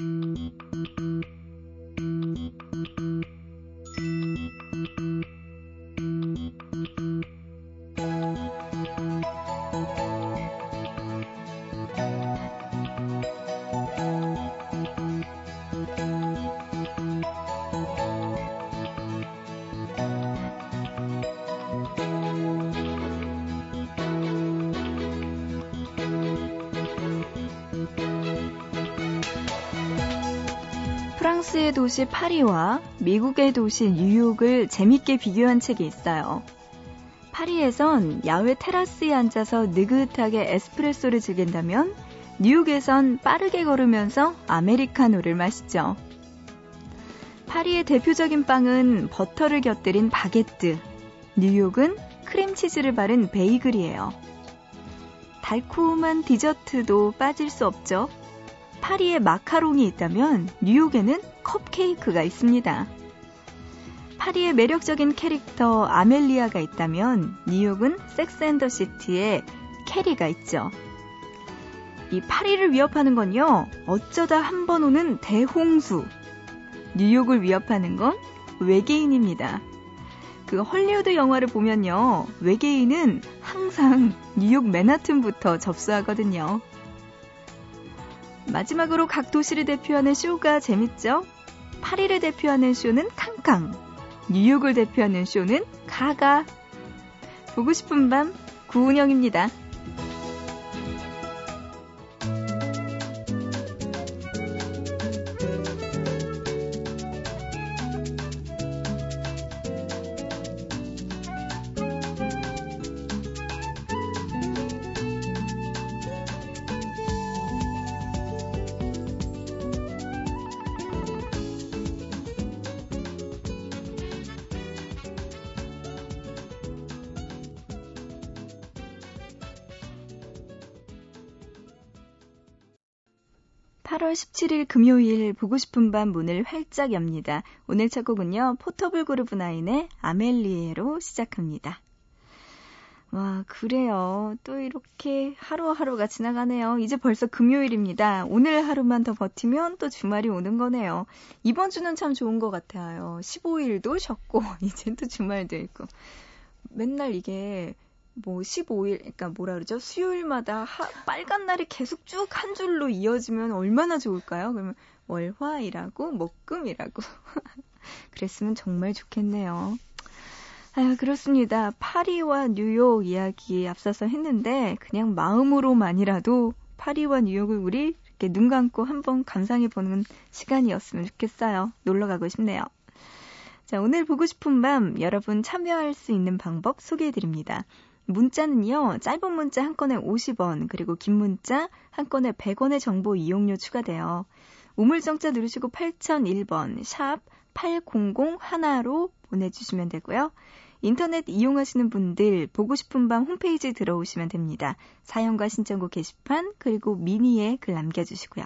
Mm-hmm. 도시 파리와 미국의 도시 뉴욕을 재밌게 비교한 책이 있어요. 파리에선 야외 테라스에 앉아서 느긋하게 에스프레소를 즐긴다면 뉴욕에선 빠르게 걸으면서 아메리카노를 마시죠. 파리의 대표적인 빵은 버터를 곁들인 바게트, 뉴욕은 크림치즈를 바른 베이글이에요. 달콤한 디저트도 빠질 수 없죠. 파리에 마카롱이 있다면 뉴욕에는 컵케이크가 있습니다. 파리의 매력적인 캐릭터 아멜리아가 있다면 뉴욕은 섹스앤더 시티에 캐리가 있죠. 이 파리를 위협하는 건요, 어쩌다 한 번 오는 대홍수. 뉴욕을 위협하는 건 외계인입니다. 그 헐리우드 영화를 보면요, 외계인은 항상 뉴욕 맨하튼부터 접수하거든요. 마지막으로 각 도시를 대표하는 쇼가 재밌죠? 파리를 대표하는 쇼는 캉캉, 뉴욕을 대표하는 쇼는 가가. 보고 싶은 밤 구은영입니다. 8월 17일 금요일 보고 싶은 밤 문을 활짝 엽니다. 오늘 첫 곡은요. 포터블 그룹 나인의 아멜리에로 시작합니다. 와, 그래요. 또 이렇게 하루하루가 지나가네요. 이제 벌써 금요일입니다. 오늘 하루만 더 버티면 또 주말이 오는 거네요. 이번 주는 참 좋은 것 같아요. 15일도 쉬었고, 이제 또 주말도 있고. 맨날 이게 뭐 15일, 그러니까 뭐라 그러죠? 수요일마다 하, 빨간 날이 계속 쭉 한 줄로 이어지면 얼마나 좋을까요? 그러면 월화일하고 목금이라고. 그랬으면 정말 좋겠네요. 아, 그렇습니다. 파리와 뉴욕 이야기 앞서서 했는데 그냥 마음으로만이라도 파리와 뉴욕을 우리 이렇게 눈 감고 한번 감상해 보는 시간이었으면 좋겠어요. 놀러 가고 싶네요. 자, 오늘 보고 싶은 밤 여러분 참여할 수 있는 방법 소개해 드립니다. 문자는요, 짧은 문자 한 건에 50원, 그리고 긴 문자 한 건에 100원의 정보 이용료 추가돼요. 우물정자 누르시고 8001번, 샵 8001로 보내주시면 되고요. 인터넷 이용하시는 분들 보고 싶은 밤 홈페이지 들어오시면 됩니다. 사연과 신청곡 게시판, 그리고 미니에 글 남겨주시고요.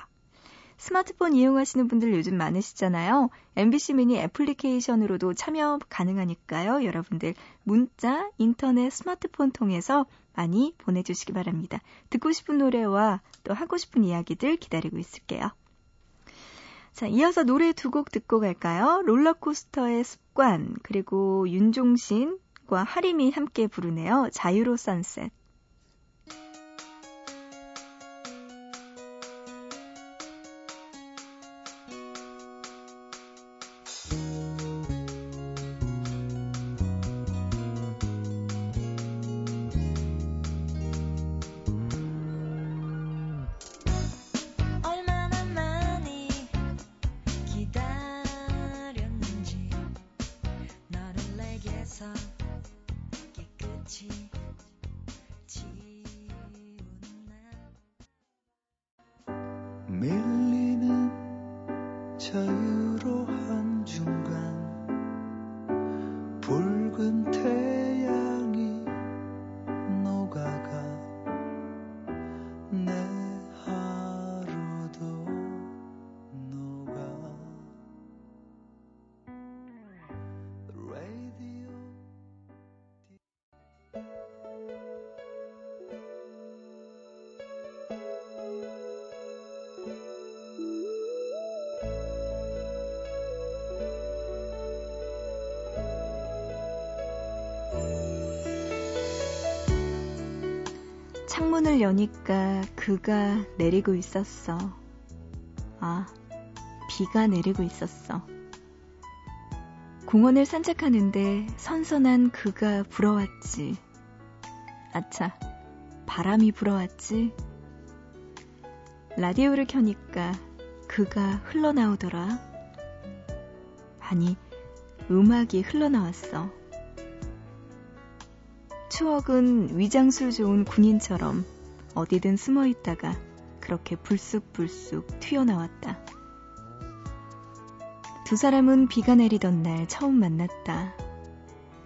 스마트폰 이용하시는 분들 요즘 많으시잖아요. MBC 미니 애플리케이션으로도 참여 가능하니까요. 여러분들 문자, 인터넷, 스마트폰 통해서 많이 보내주시기 바랍니다. 듣고 싶은 노래와 또 하고 싶은 이야기들 기다리고 있을게요. 자, 이어서 노래 두 곡 듣고 갈까요? 롤러코스터의 습관, 그리고 윤종신과 하림이 함께 부르네요. 자유로 선셋. 밀리는 자유로 한 창문을 여니까 그가 내리고 있었어. 아, 비가 내리고 있었어. 공원을 산책하는데 선선한 그가 불어왔지. 아차, 바람이 불어왔지. 라디오를 켜니까 그가 흘러나오더라. 아니, 음악이 흘러나왔어. 추억은 위장술 좋은 군인처럼 어디든 숨어 있다가 그렇게 불쑥불쑥 튀어나왔다. 두 사람은 비가 내리던 날 처음 만났다.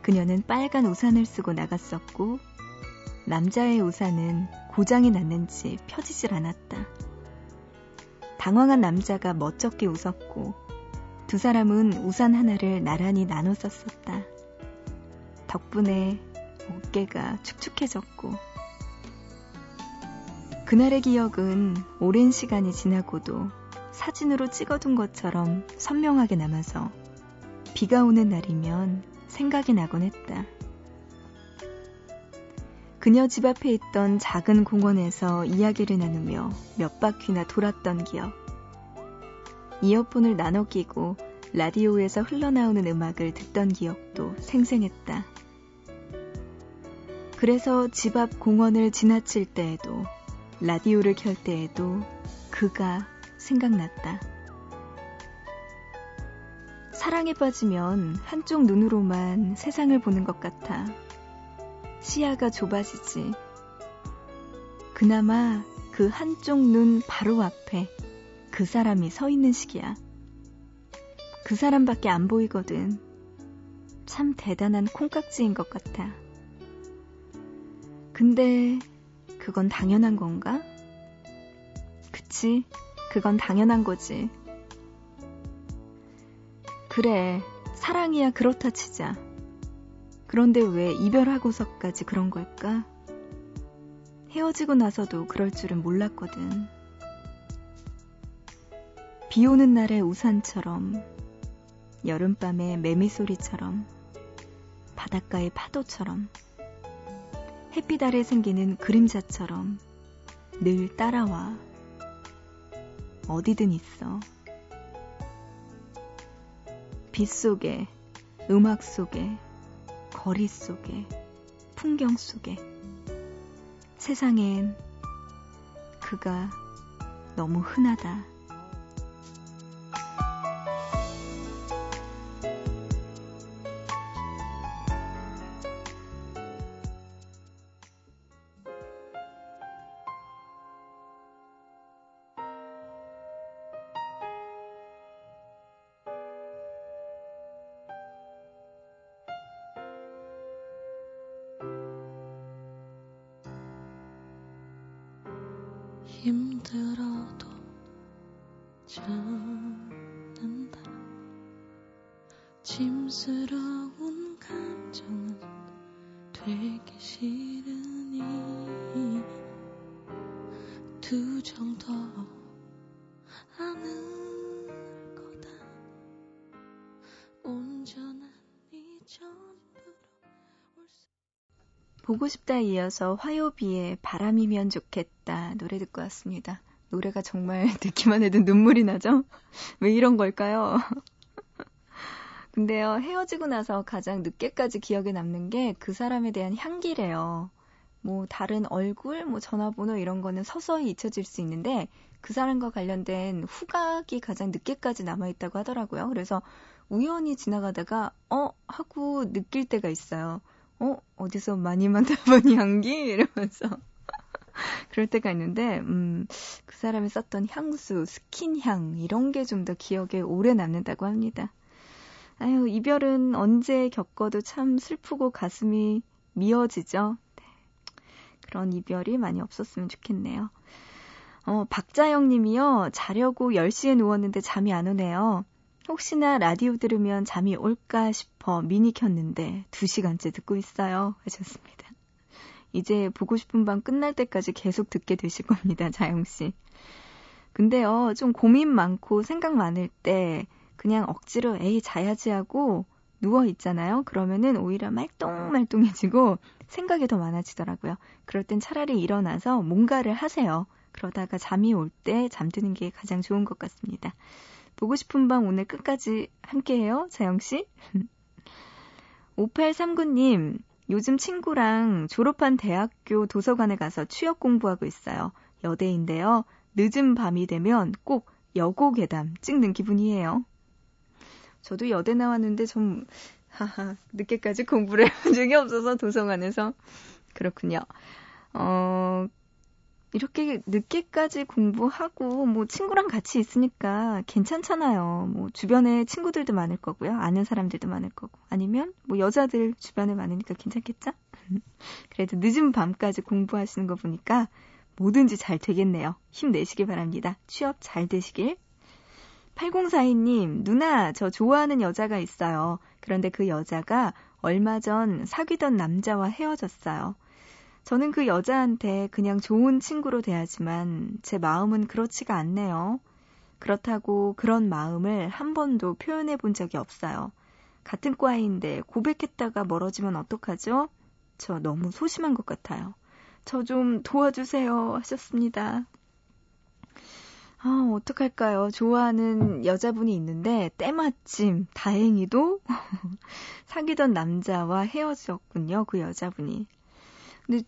그녀는 빨간 우산을 쓰고 나갔었고, 남자의 우산은 고장이 났는지 펴지질 않았다. 당황한 남자가 멋쩍게 웃었고, 두 사람은 우산 하나를 나란히 나눠 썼었다. 덕분에 어깨가 축축해졌고, 그날의 기억은 오랜 시간이 지나고도 사진으로 찍어둔 것처럼 선명하게 남아서 비가 오는 날이면 생각이 나곤 했다. 그녀 집 앞에 있던 작은 공원에서 이야기를 나누며 몇 바퀴나 돌았던 기억. 이어폰을 나눠 끼고 라디오에서 흘러나오는 음악을 듣던 기억도 생생했다. 그래서 집 앞 공원을 지나칠 때에도 라디오를 켤 때에도 그가 생각났다. 사랑에 빠지면 한쪽 눈으로만 세상을 보는 것 같아. 시야가 좁아지지. 그나마 그 한쪽 눈 바로 앞에 그 사람이 서 있는 시기야. 그 사람밖에 안 보이거든. 참 대단한 콩깍지인 것 같아. 근데 그건 당연한 건가? 그치, 그건 당연한 거지. 그래, 사랑이야 그렇다 치자. 그런데 왜 이별하고서까지 그런 걸까? 헤어지고 나서도 그럴 줄은 몰랐거든. 비 오는 날의 우산처럼, 여름밤의 매미 소리처럼, 바닷가의 파도처럼, 햇빛 아래 생기는 그림자처럼 늘 따라와. 어디든 있어. 빛 속에, 음악 속에, 거리 속에, 풍경 속에. 세상엔 그가 너무 흔하다. 힘들어도 참는다. 짐스러운 보고 싶다 이어서 화요비의 바람이면 좋겠다 노래 듣고 왔습니다. 노래가 정말 듣기만 해도 눈물이 나죠? 왜 이런 걸까요? 근데요, 헤어지고 나서 가장 늦게까지 기억에 남는 게 그 사람에 대한 향기래요. 뭐, 다른 얼굴, 뭐, 전화번호 이런 거는 서서히 잊혀질 수 있는데, 그 사람과 관련된 후각이 가장 늦게까지 남아있다고 하더라고요. 그래서 우연히 지나가다가, 어? 하고 느낄 때가 있어요. 어? 어디서 많이 만나본 향기? 이러면서. 그럴 때가 있는데, 음, 그 사람이 썼던 향수, 스킨향, 이런 게 좀 더 기억에 오래 남는다고 합니다. 아유, 이별은 언제 겪어도 참 슬프고 가슴이 미어지죠? 네. 그런 이별이 많이 없었으면 좋겠네요. 어, 박자영 님이요. 자려고 10시에 누웠는데 잠이 안 오네요. 혹시나 라디오 들으면 잠이 올까 싶어 미니 켰는데 2시간째 듣고 있어요. 하셨습니다. 이제 보고 싶은 밤 끝날 때까지 계속 듣게 되실 겁니다. 자영씨. 근데요, 좀 고민 많고 생각 많을 때 그냥 억지로 에이 자야지 하고 누워 있잖아요. 그러면은 오히려 말똥말똥해지고 생각이 더 많아지더라고요. 그럴 땐 차라리 일어나서 뭔가를 하세요. 그러다가 잠이 올 때 잠드는 게 가장 좋은 것 같습니다. 보고 싶은 밤 오늘 끝까지 함께해요, 자영씨. 5839님, 요즘 친구랑 졸업한 대학교 도서관에 가서 취업 공부하고 있어요. 여대인데요. 늦은 밤이 되면 꼭 여고 괴담 찍는 기분이에요. 저도 여대 나왔는데 좀 하하 늦게까지 공부를 한 적이 없어서 도서관에서 그렇군요. 어 이렇게 늦게까지 공부하고 뭐 친구랑 같이 있으니까 괜찮잖아요. 뭐 주변에 친구들도 많을 거고요. 아는 사람들도 많을 거고. 아니면 뭐 여자들 주변에 많으니까 괜찮겠죠? 그래도 늦은 밤까지 공부하시는 거 보니까 뭐든지 잘 되겠네요. 힘내시길 바랍니다. 취업 잘 되시길. 8042님, 누나, 저 좋아하는 여자가 있어요. 그런데 그 여자가 얼마 전 사귀던 남자와 헤어졌어요. 저는 그 여자한테 그냥 좋은 친구로 대하지만 제 마음은 그렇지가 않네요. 그렇다고 그런 마음을 한 번도 표현해 본 적이 없어요. 같은 과인데 고백했다가 멀어지면 어떡하죠? 저 너무 소심한 것 같아요. 저 좀 도와주세요 하셨습니다. 아, 어떡할까요? 좋아하는 여자분이 있는데 때마침 다행히도 사귀던 남자와 헤어졌군요. 그 여자분이. 근데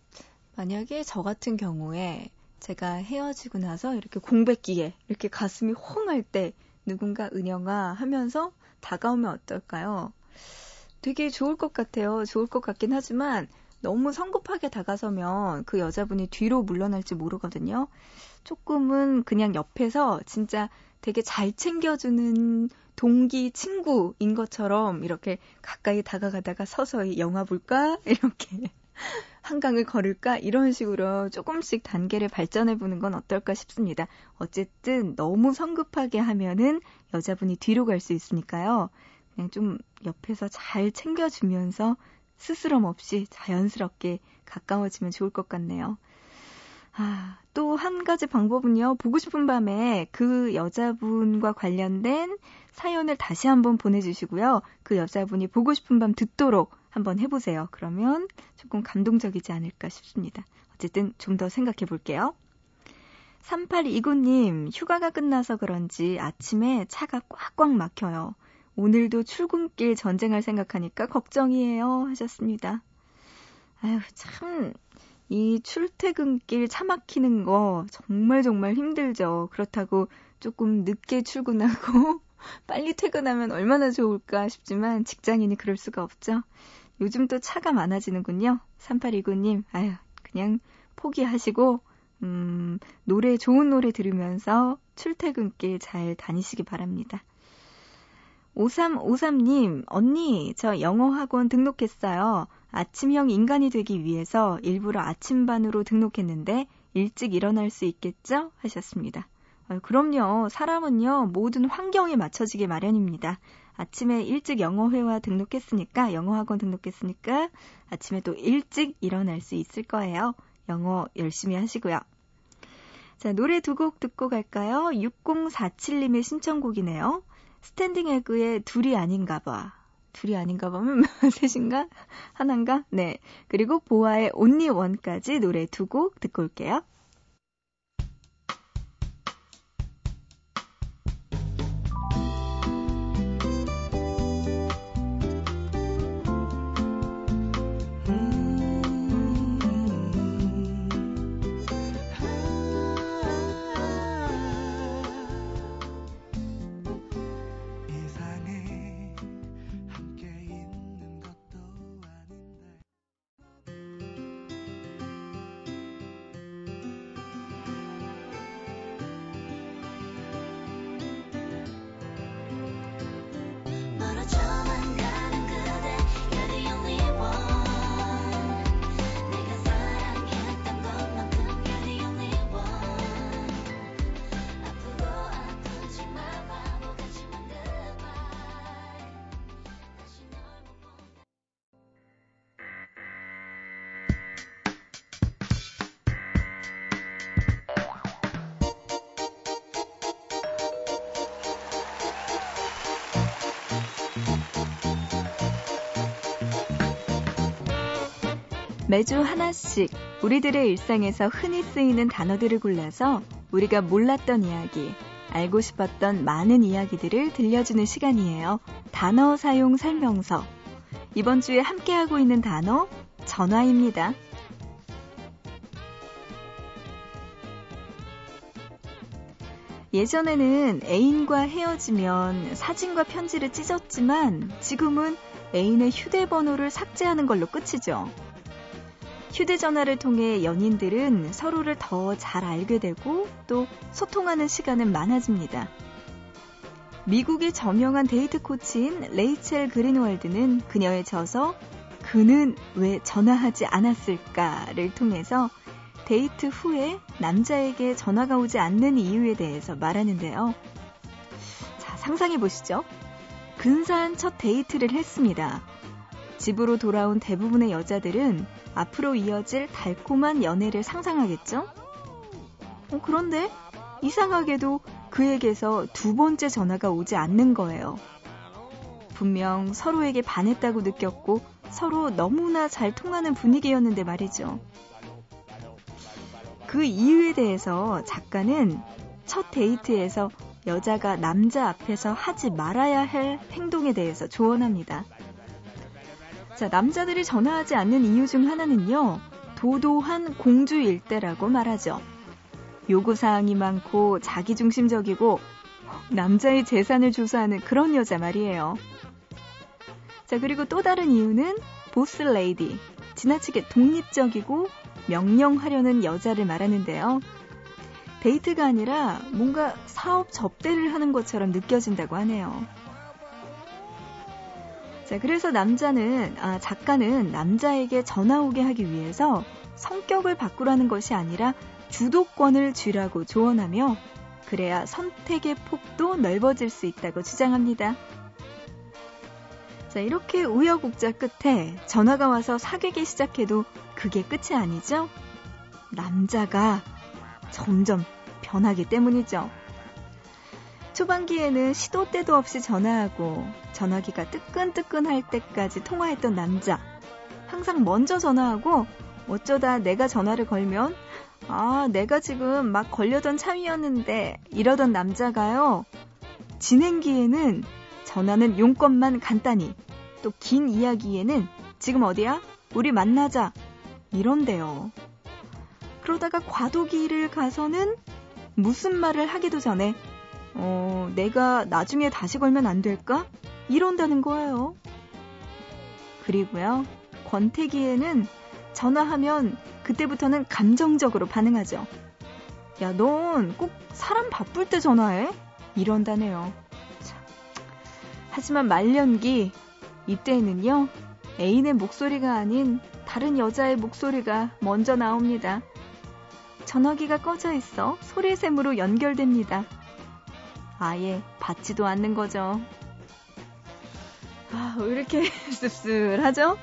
만약에 저 같은 경우에 제가 헤어지고 나서 이렇게 공백기에 이렇게 가슴이 홍할 때 누군가 은영아 하면서 다가오면 어떨까요? 되게 좋을 것 같아요. 좋을 것 같긴 하지만 너무 성급하게 다가서면 그 여자분이 뒤로 물러날지 모르거든요. 조금은 그냥 옆에서 진짜 되게 잘 챙겨주는 동기 친구인 것처럼 이렇게 가까이 다가가다가 서서히 영화 볼까? 이렇게 한강을 걸을까? 이런 식으로 조금씩 단계를 발전해 보는 건 어떨까 싶습니다. 어쨌든 너무 성급하게 하면은 여자분이 뒤로 갈 수 있으니까요. 그냥 좀 옆에서 잘 챙겨주면서 스스럼 없이 자연스럽게 가까워지면 좋을 것 같네요. 아, 또 한 가지 방법은요, 보고 싶은 밤에 그 여자분과 관련된 사연을 다시 한번 보내주시고요. 그 여자분이 보고 싶은 밤 듣도록 한번 해보세요. 그러면 조금 감동적이지 않을까 싶습니다. 어쨌든 좀 더 생각해 볼게요. 3829님, 휴가가 끝나서 그런지 아침에 차가 꽉꽉 막혀요. 오늘도 출근길 전쟁할 생각하니까 걱정이에요. 하셨습니다. 아유, 참, 이 출퇴근길 차 막히는 거 정말 정말 힘들죠. 그렇다고 조금 늦게 출근하고 빨리 퇴근하면 얼마나 좋을까 싶지만 직장인이 그럴 수가 없죠. 요즘 또 차가 많아지는군요. 3829님, 아유, 그냥 포기하시고, 음, 노래, 좋은 노래 들으면서 출퇴근길 잘 다니시기 바랍니다. 5353님, 언니, 저 영어 학원 등록했어요. 아침형 인간이 되기 위해서 일부러 아침반으로 등록했는데 일찍 일어날 수 있겠죠? 하셨습니다. 아, 그럼요. 사람은요, 모든 환경에 맞춰지게 마련입니다. 아침에 일찍 영어회화 등록했으니까, 영어학원 등록했으니까, 아침에 또 일찍 일어날 수 있을 거예요. 영어 열심히 하시고요. 자, 노래 두 곡 듣고 갈까요? 6047님의 신청곡이네요. 스탠딩 에그의 둘이 아닌가 봐. 둘이 아닌가 보면 셋인가? 하나인가? 네. 그리고 보아의 온리 원까지 노래 두 곡 듣고 올게요. 매주 하나씩 우리들의 일상에서 흔히 쓰이는 단어들을 골라서 우리가 몰랐던 이야기, 알고 싶었던 많은 이야기들을 들려주는 시간이에요. 단어 사용 설명서. 이번 주에 함께하고 있는 단어, 전화입니다. 예전에는 애인과 헤어지면 사진과 편지를 찢었지만 지금은 애인의 휴대번호를 삭제하는 걸로 끝이죠. 휴대전화를 통해 연인들은 서로를 더 잘 알게 되고 또 소통하는 시간은 많아집니다. 미국의 저명한 데이트 코치인 레이첼 그린월드는 그녀의 저서 그는 왜 전화하지 않았을까를 통해서 데이트 후에 남자에게 전화가 오지 않는 이유에 대해서 말하는데요. 자, 상상해 보시죠. 근사한 첫 데이트를 했습니다. 집으로 돌아온 대부분의 여자들은 앞으로 이어질 달콤한 연애를 상상하겠죠? 어, 그런데 이상하게도 그에게서 두 번째 전화가 오지 않는 거예요. 분명 서로에게 반했다고 느꼈고 서로 너무나 잘 통하는 분위기였는데 말이죠. 그 이유에 대해서 작가는 첫 데이트에서 여자가 남자 앞에서 하지 말아야 할 행동에 대해서 조언합니다. 자, 남자들이 전화하지 않는 이유 중 하나는요, 도도한 공주 일대라고 말하죠. 요구사항이 많고 자기중심적이고 남자의 재산을 조사하는 그런 여자 말이에요. 자, 그리고 또 다른 이유는 보스 레이디. 지나치게 독립적이고 명령하려는 여자를 말하는데요. 데이트가 아니라 뭔가 사업 접대를 하는 것처럼 느껴진다고 하네요. 자, 그래서 남자는, 아, 작가는 남자에게 전화 오게 하기 위해서 성격을 바꾸라는 것이 아니라 주도권을 쥐라고 조언하며 그래야 선택의 폭도 넓어질 수 있다고 주장합니다. 자, 이렇게 우여곡절 끝에 전화가 와서 사귀기 시작해도 그게 끝이 아니죠? 남자가 점점 변하기 때문이죠. 초반기에는 시도 때도 없이 전화하고 전화기가 뜨끈뜨끈할 때까지 통화했던 남자. 항상 먼저 전화하고 어쩌다 내가 전화를 걸면 아, 내가 지금 막 걸려던 참이었는데 이러던 남자가요. 진행기에는 전화는 용건만 간단히 또 긴 이야기에는 지금 어디야? 우리 만나자. 이런데요. 그러다가 과도기를 가서는 무슨 말을 하기도 전에 어, 내가 나중에 다시 걸면 안 될까? 이런다는 거예요. 그리고요. 권태기에는 전화하면 그때부터는 감정적으로 반응하죠. 야, 넌 꼭 사람 바쁠 때 전화해? 이런다네요. 참. 하지만 말년기 이때는요, 애인의 목소리가 아닌 다른 여자의 목소리가 먼저 나옵니다. 전화기가 꺼져 있어 소리샘으로 연결됩니다. 아예 받지도 않는 거죠. 아, 왜 이렇게 씁쓸하죠?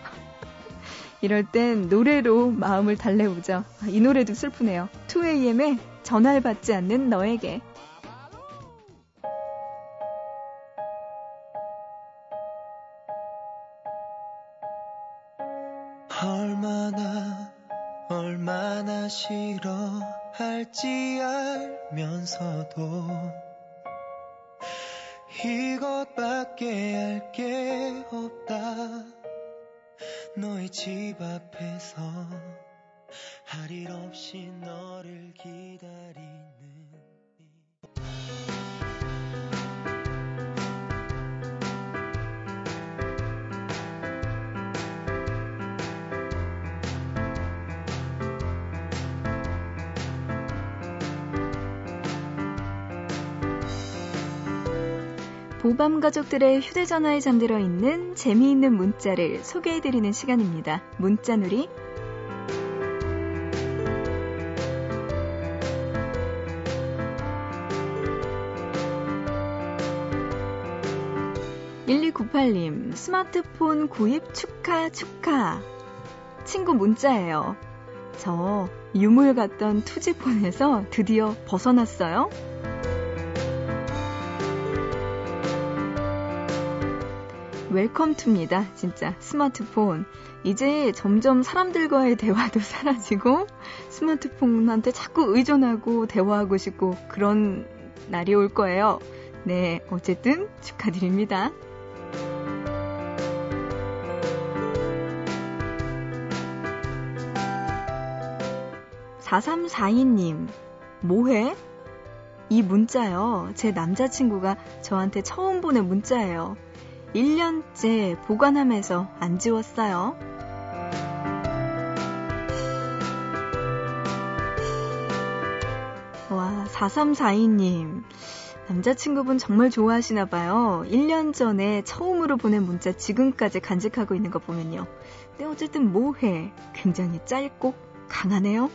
이럴 땐 노래로 마음을 달래보죠. 아, 이 노래도 슬프네요. 2AM의 전화를 받지 않는 너에게. 얼마나 얼마나 싫어할지 알면서도 밖에 할 게 없다. 너의 집 앞에서 할 일 없이 너를 기다리는 보밤 가족들의 휴대전화에 잠들어 있는 재미있는 문자를 소개해드리는 시간입니다. 문자놀이. (1298님) 스마트폰 구입 축하 축하 친구 문자예요 저 유물 같던 투지폰에서 드디어 벗어났어요 Welcome to입니다. 진짜 스마트폰. 이제 점점 사람들과의 대화도 사라지고 스마트폰한테 자꾸 의존하고 대화하고 싶고 그런 날이 올 거예요. 네, 어쨌든 축하드립니다. 4342님, 뭐해? 이 문자요. 제 남자친구가 저한테 처음 보낸 문자예요. 1년째 보관하면서 안 지웠어요. 와, 4342님. 남자친구분 정말 좋아하시나 봐요. 1년 전에 처음으로 보낸 문자 지금까지 간직하고 있는 거 보면요. 근데 어쨌든 뭐해? 굉장히 짧고 강하네요.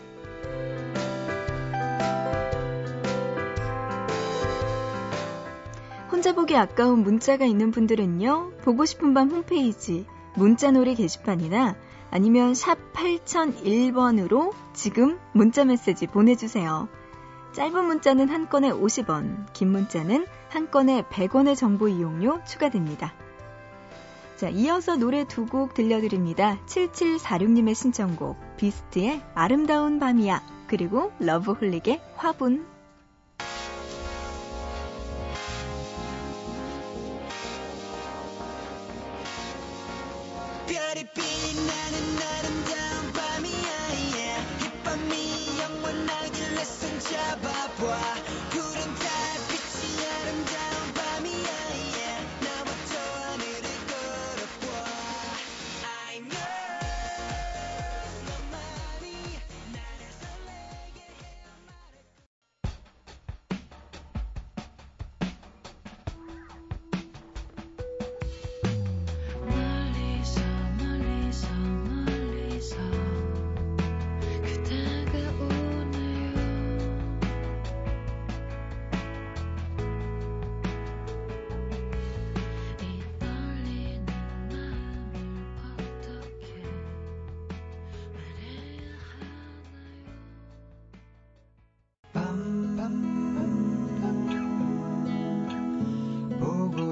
혼자 보기 아까운 문자가 있는 분들은요, 보고 싶은 밤 홈페이지, 문자놀이 게시판이나 아니면 샵 8001번으로 지금 문자 메시지 보내주세요. 짧은 문자는 한 건에 50원, 긴 문자는 한 건에 100원의 정보 이용료 추가됩니다. 자, 이어서 노래 두 곡 들려드립니다. 7746님의 신청곡, 비스트의 아름다운 밤이야, 그리고 러브홀릭의 화분. 별이 빛나는 아름다운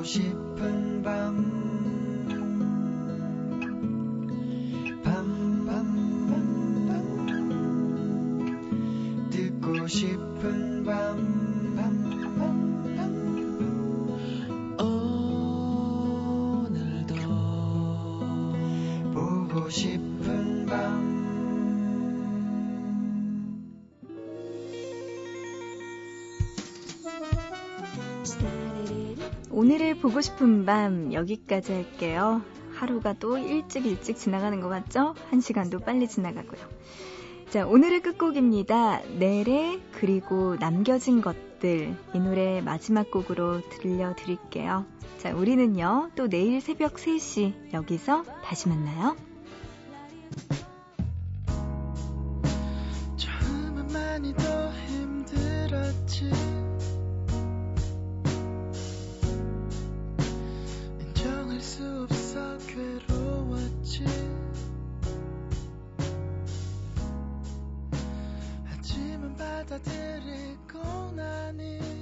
보 오늘의 보고 싶은 밤 여기까지 할게요. 하루가 또 일찍 일찍 지나가는 것 같죠? 한 시간도 빨리 지나가고요. 자, 오늘의 끝곡입니다. 내래 그리고 남겨진 것들 이 노래 마지막 곡으로 들려드릴게요. 자, 우리는요 또 내일 새벽 3시 여기서 다시 만나요. 처음은 많이 더 힘들었지 수 없어 괴로웠지. 하지만 받아들이고 나니